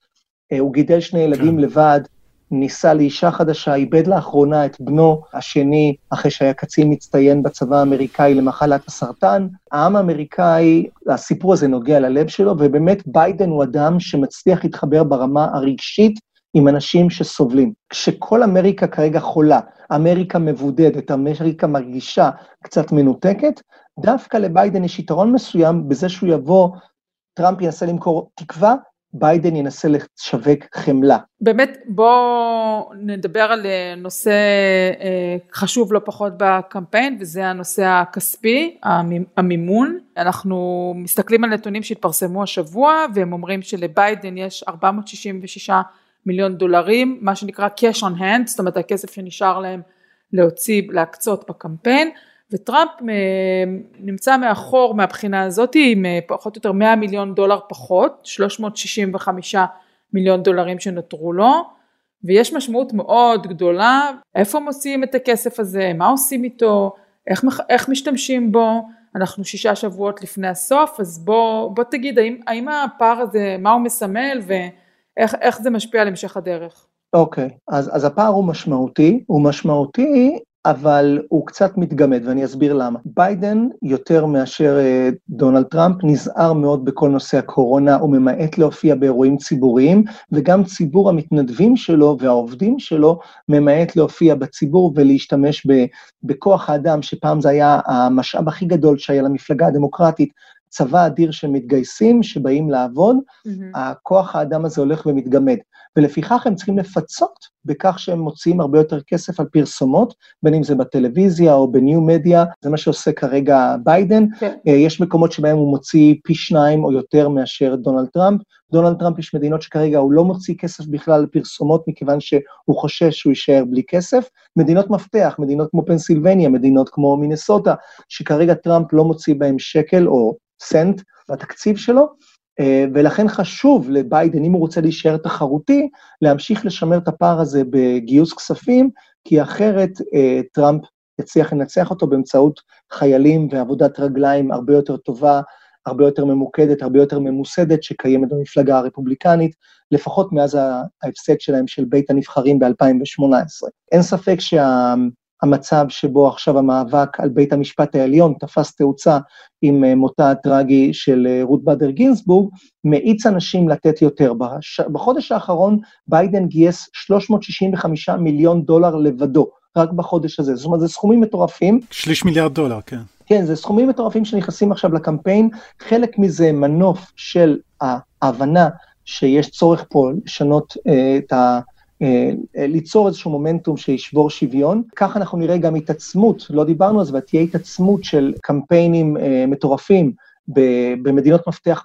אה, הוא גידל שני ילדים okay. כן. לבד, נישא לאישה חדשה, איבד לאחרונה את בנו השני, אחרי שהיה קצין מצטיין בצבא האמריקאי למחלת הסרטן. העם האמריקאי, הסיפור הזה נוגע ללב שלו, ובאמת ביידן הוא אדם שמצליח להתחבר ברמה הרגשית עם אנשים שסובלים. כשכל אמריקה כרגע חולה, אמריקה מבודדת, אמריקה מרגישה קצת מנותקת, דווקא לביידן יש יתרון מסוים בזה שהוא יבוא, טראמפ ינסה למכור תקווה, ביידן ינסה לשווק חמלה. באמת בואו נדבר על אה, נושא אה, חשוב לא פחות בקמפיין וזה הנושא הכספי, המימון. אנחנו מסתכלים על נתונים שהתפרסמו השבוע והם אומרים שלביידן יש 466 מיליון דולרים, מה שנקרא cash on hand, זאת אומרת הכסף שנשאר להם להוציא, להקצות בקמפיין. וטראמפ אה, נמצא מאחור מהבחינה הזאת עם אה, פחות או יותר 100 מיליון דולר פחות, 365 מיליון דולרים שנותרו לו, ויש משמעות מאוד גדולה, איפה מוציאים את הכסף הזה, מה עושים איתו, איך, איך משתמשים בו, אנחנו שישה שבועות לפני הסוף, אז בוא, בוא תגיד האם, האם הפער הזה, מה הוא מסמל ואיך זה משפיע על המשך הדרך. אוקיי, okay, אז, אז הפער הוא משמעותי, הוא משמעותי אבל הוא קצת מתגמד, ואני אסביר למה. ביידן, יותר מאשר אה, דונלד טראמפ, נזהר מאוד בכל נושא הקורונה, הוא ממעט להופיע באירועים ציבוריים, וגם ציבור המתנדבים שלו והעובדים שלו ממעט להופיע בציבור ולהשתמש בכוח האדם, שפעם זה היה המשאב הכי גדול שהיה למפלגה הדמוקרטית, צבא אדיר של מתגייסים שבאים לעבוד, mm-hmm. הכוח האדם הזה הולך ומתגמד. ולפיכך הם צריכים לפצות בכך שהם מוציאים הרבה יותר כסף על פרסומות, בין אם זה בטלוויזיה או ב new media, זה מה שעושה כרגע ביידן. Okay. כן. אה, יש מקומות שבהם הוא מוציא פי שניים או יותר מאשר דונלד טראמפ. דונלד טראמפ יש מדינות שכרגע הוא לא מוציא כסף בכלל לפרסומות מכיוון שהוא חושש שהוא יישאר בלי כסף. מדינות מפתח, מדינות כמו פנסילבניה, מדינות כמו מינסוטה, שכרגע טראמפ לא מוציא בהם שקל או סנט בתקציב שלו, אה, ולכן חשוב לביידן, אם הוא רוצה להישאר תחרותי, להמשיך לשמר את הפער הזה בגיוס כספים, כי אחרת אה, טראמפ יצליח לנצח אותו באמצעות חיילים ועבודת רגליים הרבה יותר טובה, הרבה יותר ממוקדת, הרבה יותר ממוסדת, שקיימת במפלגה הרפובליקנית, לפחות מאז ההפסד שלהם של בית הנבחרים ב-2018. אין ספק שה... המצב שבו עכשיו המאבק על בית המשפט העליון תפס תאוצה עם אה, מותה הטרגי של אה, רות באדר גינסבורג, מאיץ אנשים לתת יותר. בחודש האחרון ביידן גייס 365 מיליון דולר לבדו, רק בחודש הזה. זאת אומרת, זה סכומים מטורפים. שליש מיליארד דולר, כן. כן, זה סכומים מטורפים שנכנסים עכשיו לקמפיין. חלק מזה מנוף של ההבנה שיש צורך פה לשנות אה, את ה... אה, אה, ליצור איזשהו מומנטום שישבור שוויון. כך אנחנו נראה גם התעצמות, לא דיברנו על זה, אבל תהיה התעצמות של קמפיינים אה, מטורפים במדינות מפתח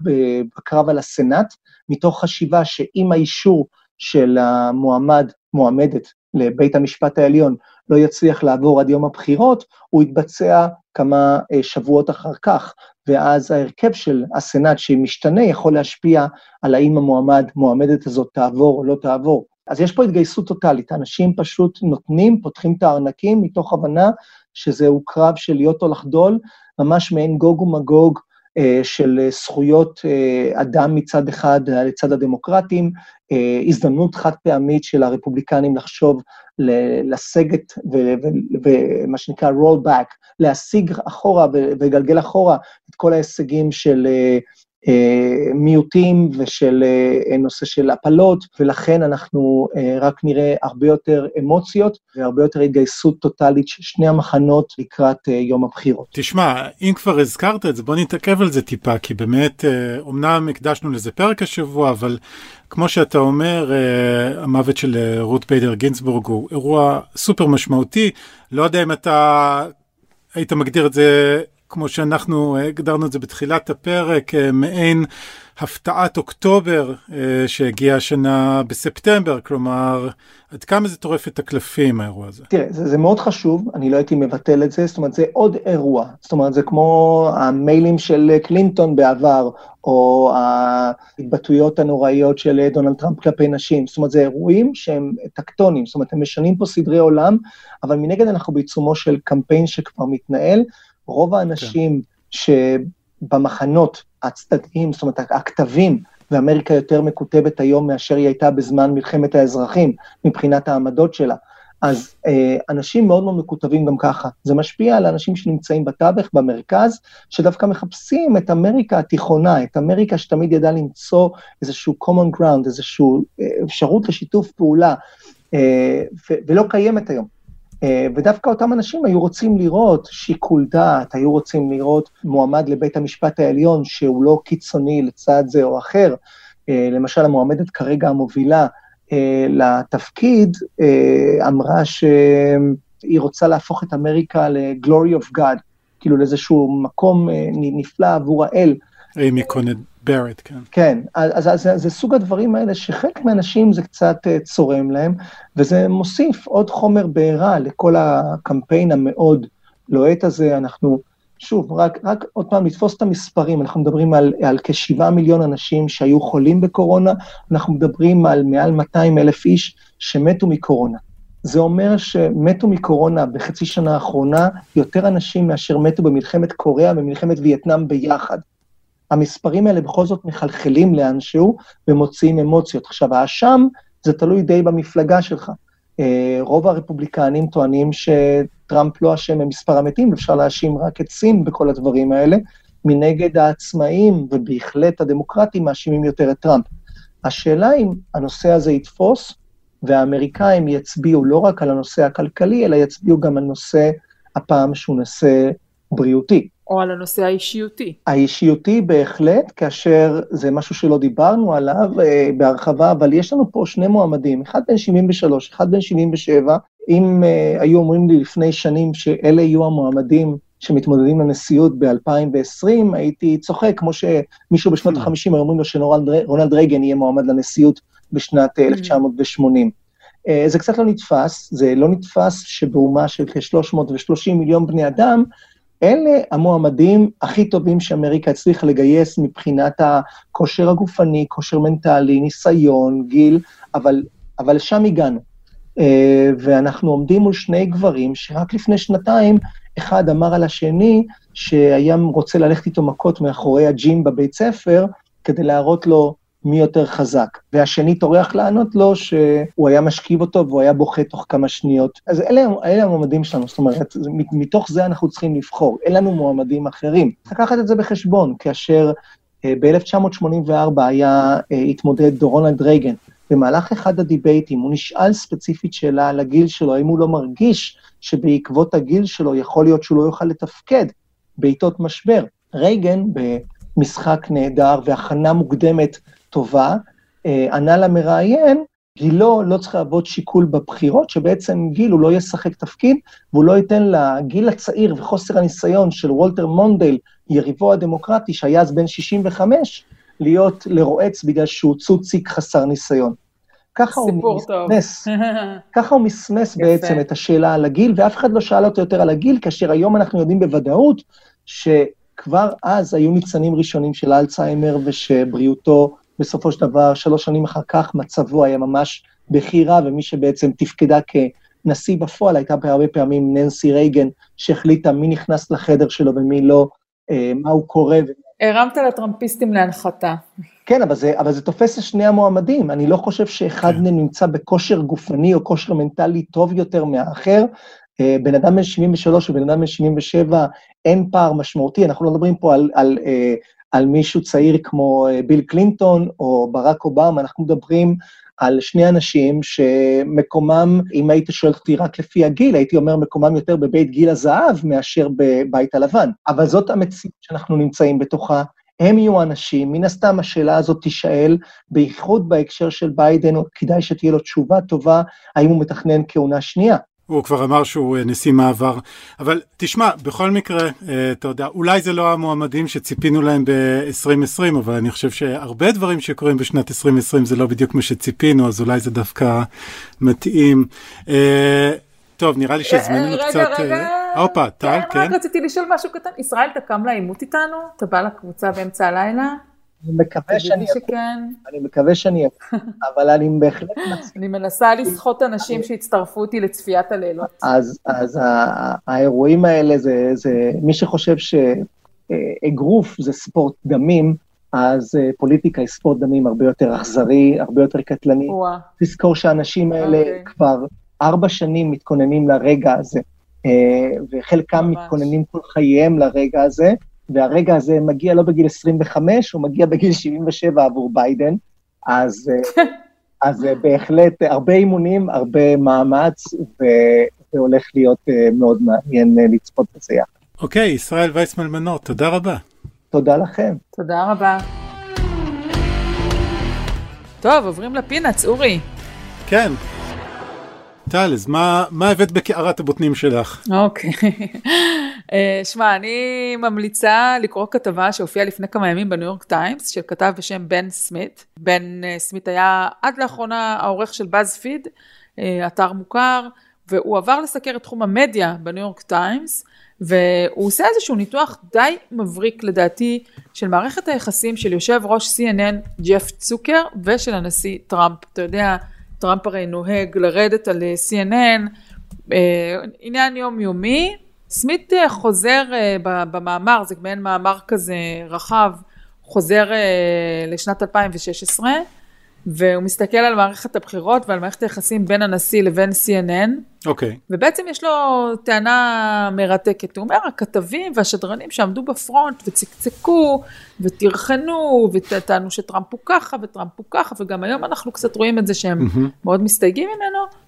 בקרב על הסנאט, מתוך חשיבה שאם האישור של המועמד, מועמדת לבית המשפט העליון, לא יצליח לעבור עד יום הבחירות, הוא יתבצע כמה שבועות אחר כך, ואז ההרכב של הסנאט שמשתנה יכול להשפיע על האם המועמד, מועמדת הזאת תעבור או לא תעבור. אז יש פה התגייסות טוטאלית, אנשים פשוט נותנים, פותחים את הארנקים מתוך הבנה שזהו קרב של להיות או לחדול, ממש מעין גוג ומגוג אה, של זכויות אה, אדם מצד אחד לצד הדמוקרטים, אה, הזדמנות חד פעמית של הרפובליקנים לחשוב לסגת ומה שנקרא roll back, להשיג אחורה ולגלגל אחורה את כל ההישגים של אה, אה, מיעוטים ושל אה, נושא של הפלות, ולכן אנחנו אה, רק נראה הרבה יותר אמוציות והרבה יותר התגייסות טוטאלית של שני המחנות לקראת יום הבחירות. תשמע, אם כבר הזכרת את זה, בוא נתעכב על זה טיפה, כי באמת, אמנם הקדשנו לזה פרק השבוע, אבל כמו שאתה אומר, המוות של רות ביידר גינסבורג הוא אירוע סופר משמעותי. לא יודע אם אתה היית מגדיר את זה כמו שאנחנו הגדרנו את זה בתחילת הפרק, אה, מעין הפתעת אוקטובר אה, שהגיעה השנה בספטמבר, כלומר, עד כמה זה טורף את הקלפים האירוע הזה? תראה, זה, זה מאוד חשוב, אני לא הייתי מבטל את זה, זאת אומרת, זה עוד אירוע, זאת אומרת, זה כמו המיילים של קלינטון בעבר, או ההתבטאויות הנוראיות של דונלד טראמפ כלפי נשים, זאת אומרת, זה אירועים שהם טקטונים, זאת אומרת, הם משנים פה סדרי עולם, אבל מנגד אנחנו בעיצומו של קמפיין שכבר מתנהל, רוב האנשים כן. שבמחנות הצדדיים, זאת אומרת, הכתבים, ואמריקה יותר מקוטבת היום מאשר היא הייתה בזמן מלחמת האזרחים, מבחינת העמדות שלה. אז אה, אנשים מאוד מאוד מקוטבים גם ככה. זה משפיע על אנשים שנמצאים בתווך, במרכז, שדווקא מחפשים את אמריקה התיכונה, את אמריקה שתמיד ידעה למצוא איזשהו common ground, איזושהי אה, אפשרות לשיתוף פעולה, אה, ולא קיימת היום. אה, ודווקא אותם אנשים היו רוצים לראות שיקול דעת, היו רוצים לראות מועמד לבית המשפט העליון שהוא לא קיצוני לצד זה או אחר, למשל המועמדת כרגע המובילה לתפקיד, אמרה שהיא רוצה להפוך את אמריקה ל-glory of God, כאילו לאיזשהו מקום נפלא עבור האל. אימי קונד ברט, כן. כן, אז, אז, אז זה סוג הדברים האלה שחלק מהאנשים זה קצת צורם להם, וזה מוסיף עוד חומר בעירה לכל הקמפיין המאוד לוהט הזה. אנחנו, שוב, רק, רק עוד פעם לתפוס את המספרים, אנחנו מדברים על, על כשבעה מיליון אנשים שהיו חולים בקורונה, אנחנו מדברים על מעל 200 אלף איש שמתו מקורונה. זה אומר שמתו מקורונה בחצי שנה האחרונה יותר אנשים מאשר מתו במלחמת קוריאה ומלחמת וייטנאם ביחד. המספרים האלה בכל זאת מחלחלים לאנשהו ומוציאים אמוציות. עכשיו, האשם, זה תלוי די במפלגה שלך. אה, רוב הרפובליקנים טוענים שטראמפ לא אשם במספר המתים, אפשר להאשים רק את סין בכל הדברים האלה. מנגד העצמאים, ובהחלט הדמוקרטים, מאשימים יותר את טראמפ. השאלה אם הנושא הזה יתפוס, והאמריקאים יצביעו לא רק על הנושא הכלכלי, אלא יצביעו גם על נושא, הפעם שהוא נושא בריאותי. או על הנושא האישיותי. האישיותי בהחלט, כאשר זה משהו שלא דיברנו עליו אה, בהרחבה, אבל יש לנו פה שני מועמדים, אחד בן 73, אחד בן 77. אם אה, היו אומרים לי לפני שנים שאלה יהיו המועמדים שמתמודדים לנשיאות ב-2020, הייתי צוחק, כמו שמישהו בשנות ה-50 היו אומרים לו שרונלד רייגן יהיה מועמד לנשיאות בשנת 1980. אה, זה קצת לא נתפס, זה לא נתפס שבאומה של כ-330 מיליון בני אדם, אלה המועמדים הכי טובים שאמריקה הצליחה לגייס מבחינת הכושר הגופני, כושר מנטלי, ניסיון, גיל, אבל, אבל שם הגענו. אה, ואנחנו עומדים מול שני גברים שרק לפני שנתיים, אחד אמר על השני שהיה רוצה ללכת איתו מכות מאחורי הג'ים בבית ספר, כדי להראות לו מי יותר חזק. והשני טורח לענות לו שהוא היה משכיב אותו והוא היה בוכה תוך כמה שניות. אז אלה, אלה המועמדים שלנו, זאת אומרת, מתוך זה אנחנו צריכים לבחור, אין לנו מועמדים אחרים. לקחת את זה בחשבון, כאשר אה, ב-1984 היה, אה, התמודד רונלד רייגן. במהלך אחד הדיבייטים הוא נשאל ספציפית שאלה על הגיל שלו, האם הוא לא מרגיש שבעקבות הגיל שלו יכול להיות שהוא לא יוכל לתפקד בעיתות משבר. רייגן, במשחק נהדר והכנה מוקדמת טובה, אה, ענה למראיין, גילו לא צריך להוות שיקול בבחירות, שבעצם גיל הוא לא ישחק תפקיד, והוא לא ייתן לגיל הצעיר וחוסר הניסיון של וולטר מונדל, יריבו הדמוקרטי, שהיה אז בן 65, להיות לרועץ בגלל שהוא צוציק חסר ניסיון. ככה הוא מסמס, ככה הוא מסמס בעצם את השאלה על הגיל, ואף אחד לא שאל אותו יותר על הגיל, כאשר היום אנחנו יודעים בוודאות שכבר אז היו ניצנים ראשונים של אלצהיימר ושבריאותו בסופו של דבר, שלוש שנים אחר כך, מצבו היה ממש בכי רע, ומי שבעצם תפקדה כנשיא בפועל הייתה הרבה פעמים ננסי רייגן, שהחליטה מי נכנס לחדר שלו ומי לא, אה, מה הוא קורא. הרמת לטראמפיסטים להנחתה. כן, אבל זה, אבל זה תופס את שני המועמדים. אני לא חושב שאחד כן. מהם נמצא בכושר גופני או כושר מנטלי טוב יותר מהאחר. אה, בן אדם בן 73 ובן אדם בן 77, אין פער משמעותי, אנחנו לא מדברים פה על, על, אה, על מישהו צעיר כמו אה, ביל קלינטון או ברק אובמה, אנחנו מדברים על שני אנשים שמקומם, אם היית שואל אותי רק לפי הגיל, הייתי אומר מקומם יותר בבית גיל הזהב מאשר בבית הלבן. אבל זאת המציאות שאנחנו נמצאים בתוכה. הם יהיו אנשים, מן הסתם השאלה הזאת תישאל, בייחוד בהקשר של ביידן, כדאי שתהיה לו תשובה טובה, האם הוא מתכנן כהונה שנייה. הוא כבר אמר שהוא אה, נשיא מעבר. אבל תשמע, בכל מקרה, אה, אתה יודע, אולי זה לא המועמדים שציפינו להם ב-2020, אבל אני חושב שהרבה דברים שקורים בשנת 2020 זה לא בדיוק מה שציפינו, אז אולי זה דווקא מתאים. אה, טוב, נראה לי שהזמננו קצת... רגע, רגע. הופה, טל, כן. רק רציתי לשאול משהו קטן. ישראל, אתה קם לעימות איתנו? אתה בא לקבוצה באמצע הלילה? אני מקווה שאני אקום, אני מקווה שאני אקום, אבל אני בהחלט מצליח. אני מנסה לסחוט אנשים שיצטרפו אותי לצפיית הלילות. אז האירועים האלה, זה מי שחושב שאגרוף זה ספורט דמים, אז אה, פוליטיקה היא ספורט דמים הרבה יותר אכזרי, הרבה יותר קטלני. תזכור שהאנשים האלה אוקיי. כבר ארבע שנים מתכוננים לרגע הזה, אה, וחלקם מתכוננים כל חייהם לרגע הזה, והרגע הזה מגיע לא בגיל 25, הוא מגיע בגיל 77 עבור ביידן, אז, אה, אז אה, בהחלט הרבה אימונים, הרבה מאמץ, והולך להיות אה, מאוד מעניין לצפות בזה יחד. אוקיי, ישראל וייסמן מנור, תודה רבה. תודה לכם. תודה רבה. טוב, עוברים לפינאץ, אורי. כן. טל, אז מה, מה הבאת בקערת הבוטנים שלך? אוקיי. אה, שמע, אני ממליצה לקרוא כתבה שהופיעה לפני כמה ימים בניו יורק טיימס, של כתב בשם בן סמית. בן אה, סמית היה עד לאחרונה העורך של באז פיד, אה, אתר מוכר, והוא עבר לסקר את תחום המדיה בניו יורק טיימס, והוא עושה איזשהו ניתוח די מבריק לדעתי של מערכת היחסים של יושב ראש CNN ג'ף צוקר ושל הנשיא טראמפ. אתה יודע, טראמפ הרי נוהג לרדת על CNN, אה, עניין יומיומי. סמית אה, חוזר אה, במאמר, זה מעין מאמר כזה רחב, חוזר לשנת 2016, והוא מסתכל על מערכת הבחירות ועל מערכת היחסים בין הנשיא לבין CNN. אוקיי. Okay. ובעצם יש לו טענה מרתקת. הוא אומר, הכתבים והשדרנים שעמדו בפרונט וצקצקו וטרחנו וטענו שטראמפ הוא ככה וטראמפ הוא ככה, וגם היום אנחנו קצת רואים את זה שהם mm-hmm. מאוד מסתייגים ממנו.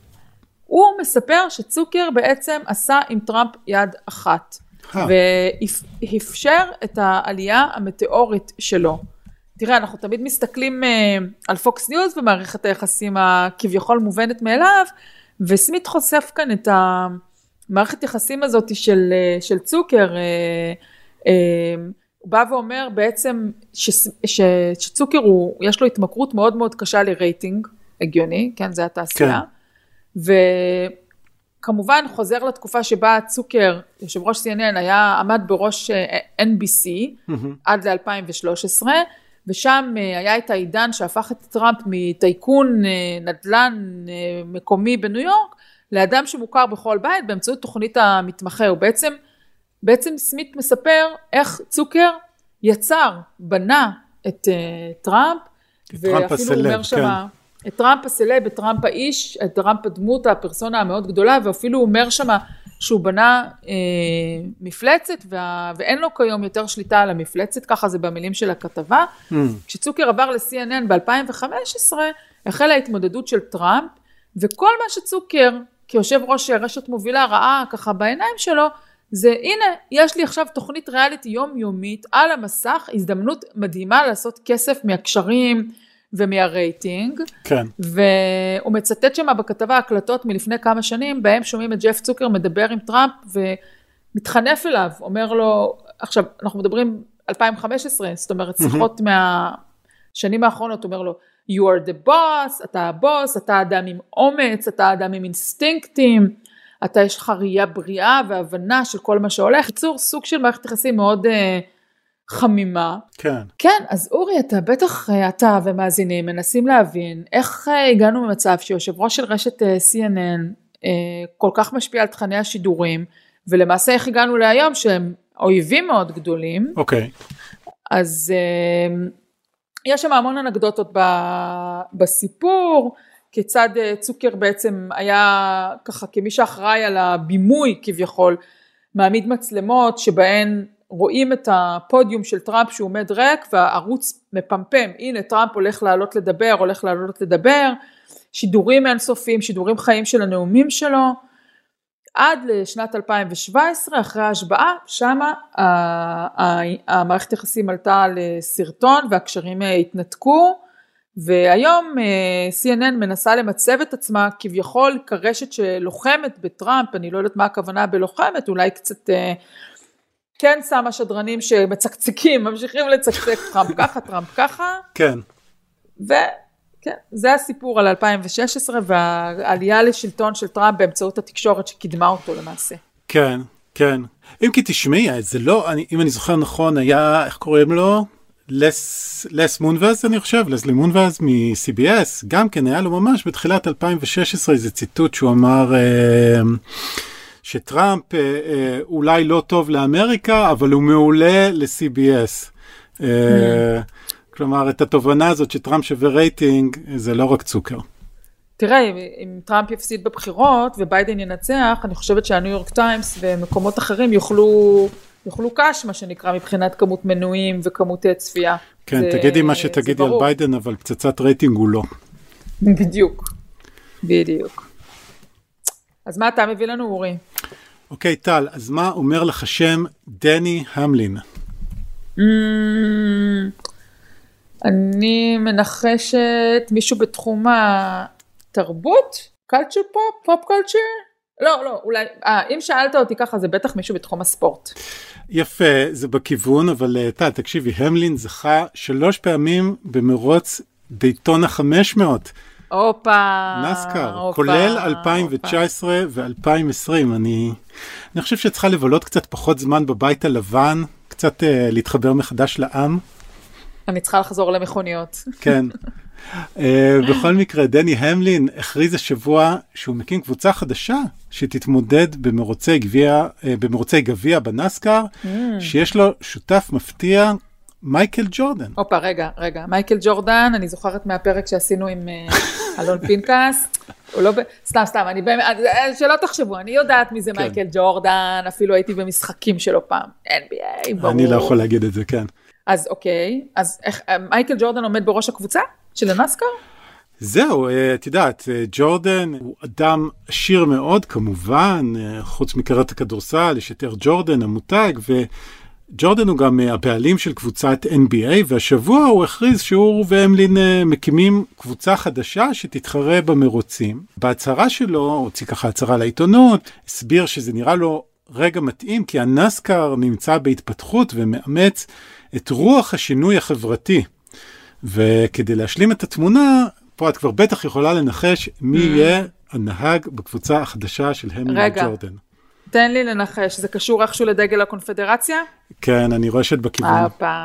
הוא מספר שצוקר בעצם עשה עם טראמפ יד אחת. ואפשר את העלייה המטאורית שלו. תראה, אנחנו תמיד מסתכלים אה, על פוקס ניוז ומערכת היחסים הכביכול מובנת מאליו, וסמית חושף כאן את המערכת יחסים הזאת של, אה, של צוקר. אה, אה, הוא בא ואומר בעצם ש, ש, שצוקר הוא, יש לו התמכרות מאוד מאוד קשה לרייטינג, הגיוני, כן, זה התעשייה. כן. וכמובן חוזר לתקופה שבה צוקר, יושב ראש CNN, היה, עמד בראש NBC mm-hmm. עד ל-2013. ושם אה, היה את העידן שהפך את טראמפ מטייקון אה, נדל"ן אה, מקומי בניו יורק לאדם שמוכר בכל בית באמצעות תוכנית המתמחה. הוא בעצם, בעצם סמית מספר איך צוקר יצר, בנה את טראמפ, ואפילו הוא אומר שמה, כן. את טראמפ הסלב, את טראמפ האיש, את טראמפ הדמות, הפרסונה המאוד גדולה, ואפילו הוא אומר שמה שהוא בנה אה, מפלצת וה, ואין לו כיום יותר שליטה על המפלצת, ככה זה במילים של הכתבה. Mm. כשצוקר עבר ל-CNN ב-2015, החלה ההתמודדות של טראמפ, וכל מה שצוקר, כיושב ראש רשת מובילה, ראה ככה בעיניים שלו, זה הנה, יש לי עכשיו תוכנית ריאליטי יומיומית על המסך, הזדמנות מדהימה לעשות כסף מהקשרים, ומהרייטינג. כן. והוא מצטט שם בכתבה הקלטות מלפני כמה שנים, בהם שומעים את ג'ף צוקר מדבר עם טראמפ ומתחנף אליו, אומר לו, עכשיו, אנחנו מדברים 2015, זאת אומרת, שיחות מהשנים האחרונות, אומר לו, you are the boss, אתה הבוס, אתה אדם עם אומץ, אתה אדם עם אינסטינקטים, אתה יש לך ראייה בריאה והבנה של כל מה שהולך. בקיצור, סוג של מערכת יחסים מאוד... Uh, חמימה. כן. כן, אז אורי, אתה בטח, אה, אתה ומאזינים מנסים להבין איך אה, הגענו ממצב שיושב ראש של רשת אה, CNN כל כך משפיע על תכני השידורים, ולמעשה איך הגענו להיום שהם אויבים מאוד גדולים. אוקיי. אז יש שם המון אנקדוטות בסיפור, כיצד צוקר בעצם היה ככה כמי שאחראי על הבימוי כביכול, מעמיד מצלמות שבהן רואים את הפודיום של טראמפ שהוא עומד ריק והערוץ מפמפם, הנה טראמפ הולך לעלות לדבר, הולך לעלות לדבר, שידורים אינסופיים, שידורים חיים של הנאומים שלו, עד לשנת 2017 אחרי ההשבעה, שמה המערכת יחסים עלתה לסרטון והקשרים התנתקו. והיום אה, CNN מנסה למצב את עצמה כביכול כרשת שלוחמת בטראמפ, אני לא יודעת מה הכוונה בלוחמת, אולי קצת אה, כן שמה שדרנים שמצקצקים, ממשיכים לצקצק טראמפ ככה, טראמפ ככה. כן. וכן, זה הסיפור על 2016 והעלייה לשלטון של טראמפ באמצעות התקשורת שקידמה אותו למעשה. כן, כן. אם כי תשמעי, זה לא, אני, אם אני זוכר נכון, היה, איך קוראים לו? לס, לס מונבז אני חושב, לסלי מונבז מ-CBS, גם כן היה לו ממש בתחילת 2016 איזה ציטוט שהוא אמר, אה, שטראמפ אה, אה, אולי לא טוב לאמריקה, אבל הוא מעולה ל-CBS. אה, כלומר, את התובנה הזאת שטראמפ שווה רייטינג, זה לא רק צוקר. תראה, אם, טראמפ יפסיד בבחירות וביידן ינצח, אני חושבת שהניו יורק טיימס ומקומות אחרים יאכלו, יאכלו קש, מה שנקרא, מבחינת כמות מנויים וכמות צפייה. כן, זה, תגידי מה שתגידי על ביידן, אבל פצצת רייטינג הוא לא. בדיוק, בדיוק. אז מה אתה מביא לנו, אורי? אוקיי, טל, אז מה אומר לך השם דני המלין? Mm, אני מנחשת מישהו בתחום התרבות? culture pop? pop culture? לא, לא, אולי, אה, אם שאלת אותי ככה זה בטח מישהו בתחום הספורט. יפה, זה בכיוון, אבל אה, טל, תקשיבי, המלין זכה שלוש פעמים במרוץ דייטונה 500. הופה. נסקר, כולל 2019 ו-2020. אני, אני חושב שצריכה לבלות קצת פחות זמן בבית הלבן, קצת uh, להתחבר מחדש לעם. אני צריכה לחזור למכוניות. כן. uh, בכל מקרה, דני המלין הכריז השבוע שהוא מקים קבוצה חדשה שתתמודד במרוצי גביע, uh, במרוצי גביע בנסקר, mm. שיש לו שותף מפתיע מייקל ג'ורדן. הופה, רגע, רגע. מייקל ג'ורדן, אני זוכרת מהפרק שעשינו עם אלון פינקס. הוא לא, סתם, סתם, אני באמת, אה, שלא תחשבו, אני יודעת מי זה כן. מייקל ג'ורדן, אפילו הייתי במשחקים שלו פעם. NBA, ברור. אני לא יכול להגיד את זה, כן. אז אוקיי, אז איך, אה, מייקל ג'ורדן עומד בראש הקבוצה של הנסקר? זהו, את יודעת, ג'ורדן הוא אדם עשיר מאוד כמובן, חוץ מקראת הכדורסל, יש את אר ג'ורדן המותג, ו... ג'ורדן הוא גם אה, הבעלים של קבוצת NBA, והשבוע הוא הכריז שהוא והמלין אה, מקימים קבוצה חדשה שתתחרה במרוצים. בהצהרה שלו, הוא הוציא ככה הצהרה לעיתונות, הסביר שזה נראה לו רגע מתאים, כי הנסקר נמצא בהתפתחות ומאמץ את רוח השינוי החברתי. וכדי להשלים את התמונה, פה את כבר בטח יכולה לנחש מי mm. יהיה הנהג בקבוצה החדשה של המלין וג'ורדן. תן לי לנחש, זה קשור איכשהו לדגל הקונפדרציה? כן, אני רואה שאת בכיוון. הופה,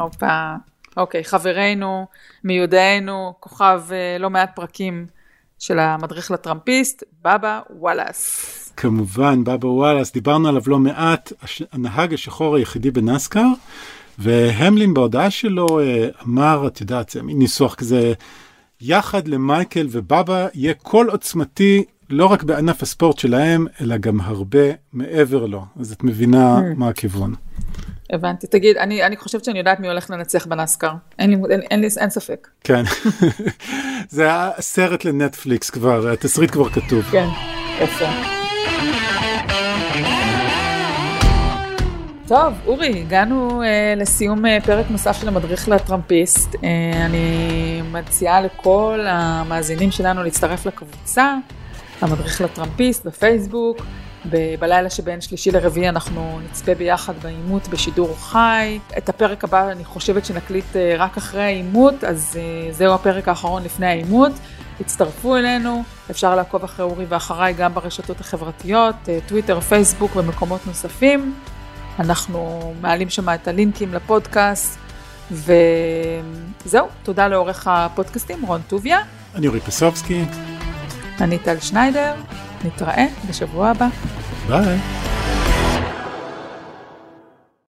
הופה. אוקיי, חברנו, מיודענו, כוכב אה, לא מעט פרקים של המדריך לטראמפיסט, בבא וואלאס. כמובן, בבא וואלאס, דיברנו עליו לא מעט, הנהג השחור היחידי בנסקר, והמלין בהודעה שלו אה, אמר, את יודעת, זה מין ניסוח כזה, יחד למייקל ובבא יהיה קול עוצמתי לא רק בענף הספורט שלהם, אלא גם הרבה מעבר לו. אז את מבינה mm. מה הכיוון. הבנתי. תגיד, אני, אני חושבת שאני יודעת מי הולך לנצח בנסקר. אין לי, אין, אין, אין ספק. כן. זה היה סרט לנטפליקס כבר, התסריט כבר כתוב. כן, יפה. טוב, אורי, הגענו uh, לסיום uh, פרק נוסף של המדריך לטראמפיסט. Uh, אני מציעה לכל המאזינים שלנו להצטרף לקבוצה. המדריך לטראמפיסט בפייסבוק. ב- בלילה שבין שלישי לרביעי אנחנו נצפה ביחד בעימות בשידור חי. את הפרק הבא אני חושבת שנקליט אה, רק אחרי העימות, אז אה, זהו הפרק האחרון לפני העימות. הצטרפו אלינו, אפשר לעקוב אחרי אורי ואחריי גם ברשתות החברתיות, אה, טוויטר, פייסבוק ומקומות נוספים. אנחנו מעלים שם את הלינקים לפודקאסט, וזהו, תודה לעורך הפודקאסטים, רון טוביה. אני אורי פסובסקי. אני טל שניידר, נתראה בשבוע הבא. ביי.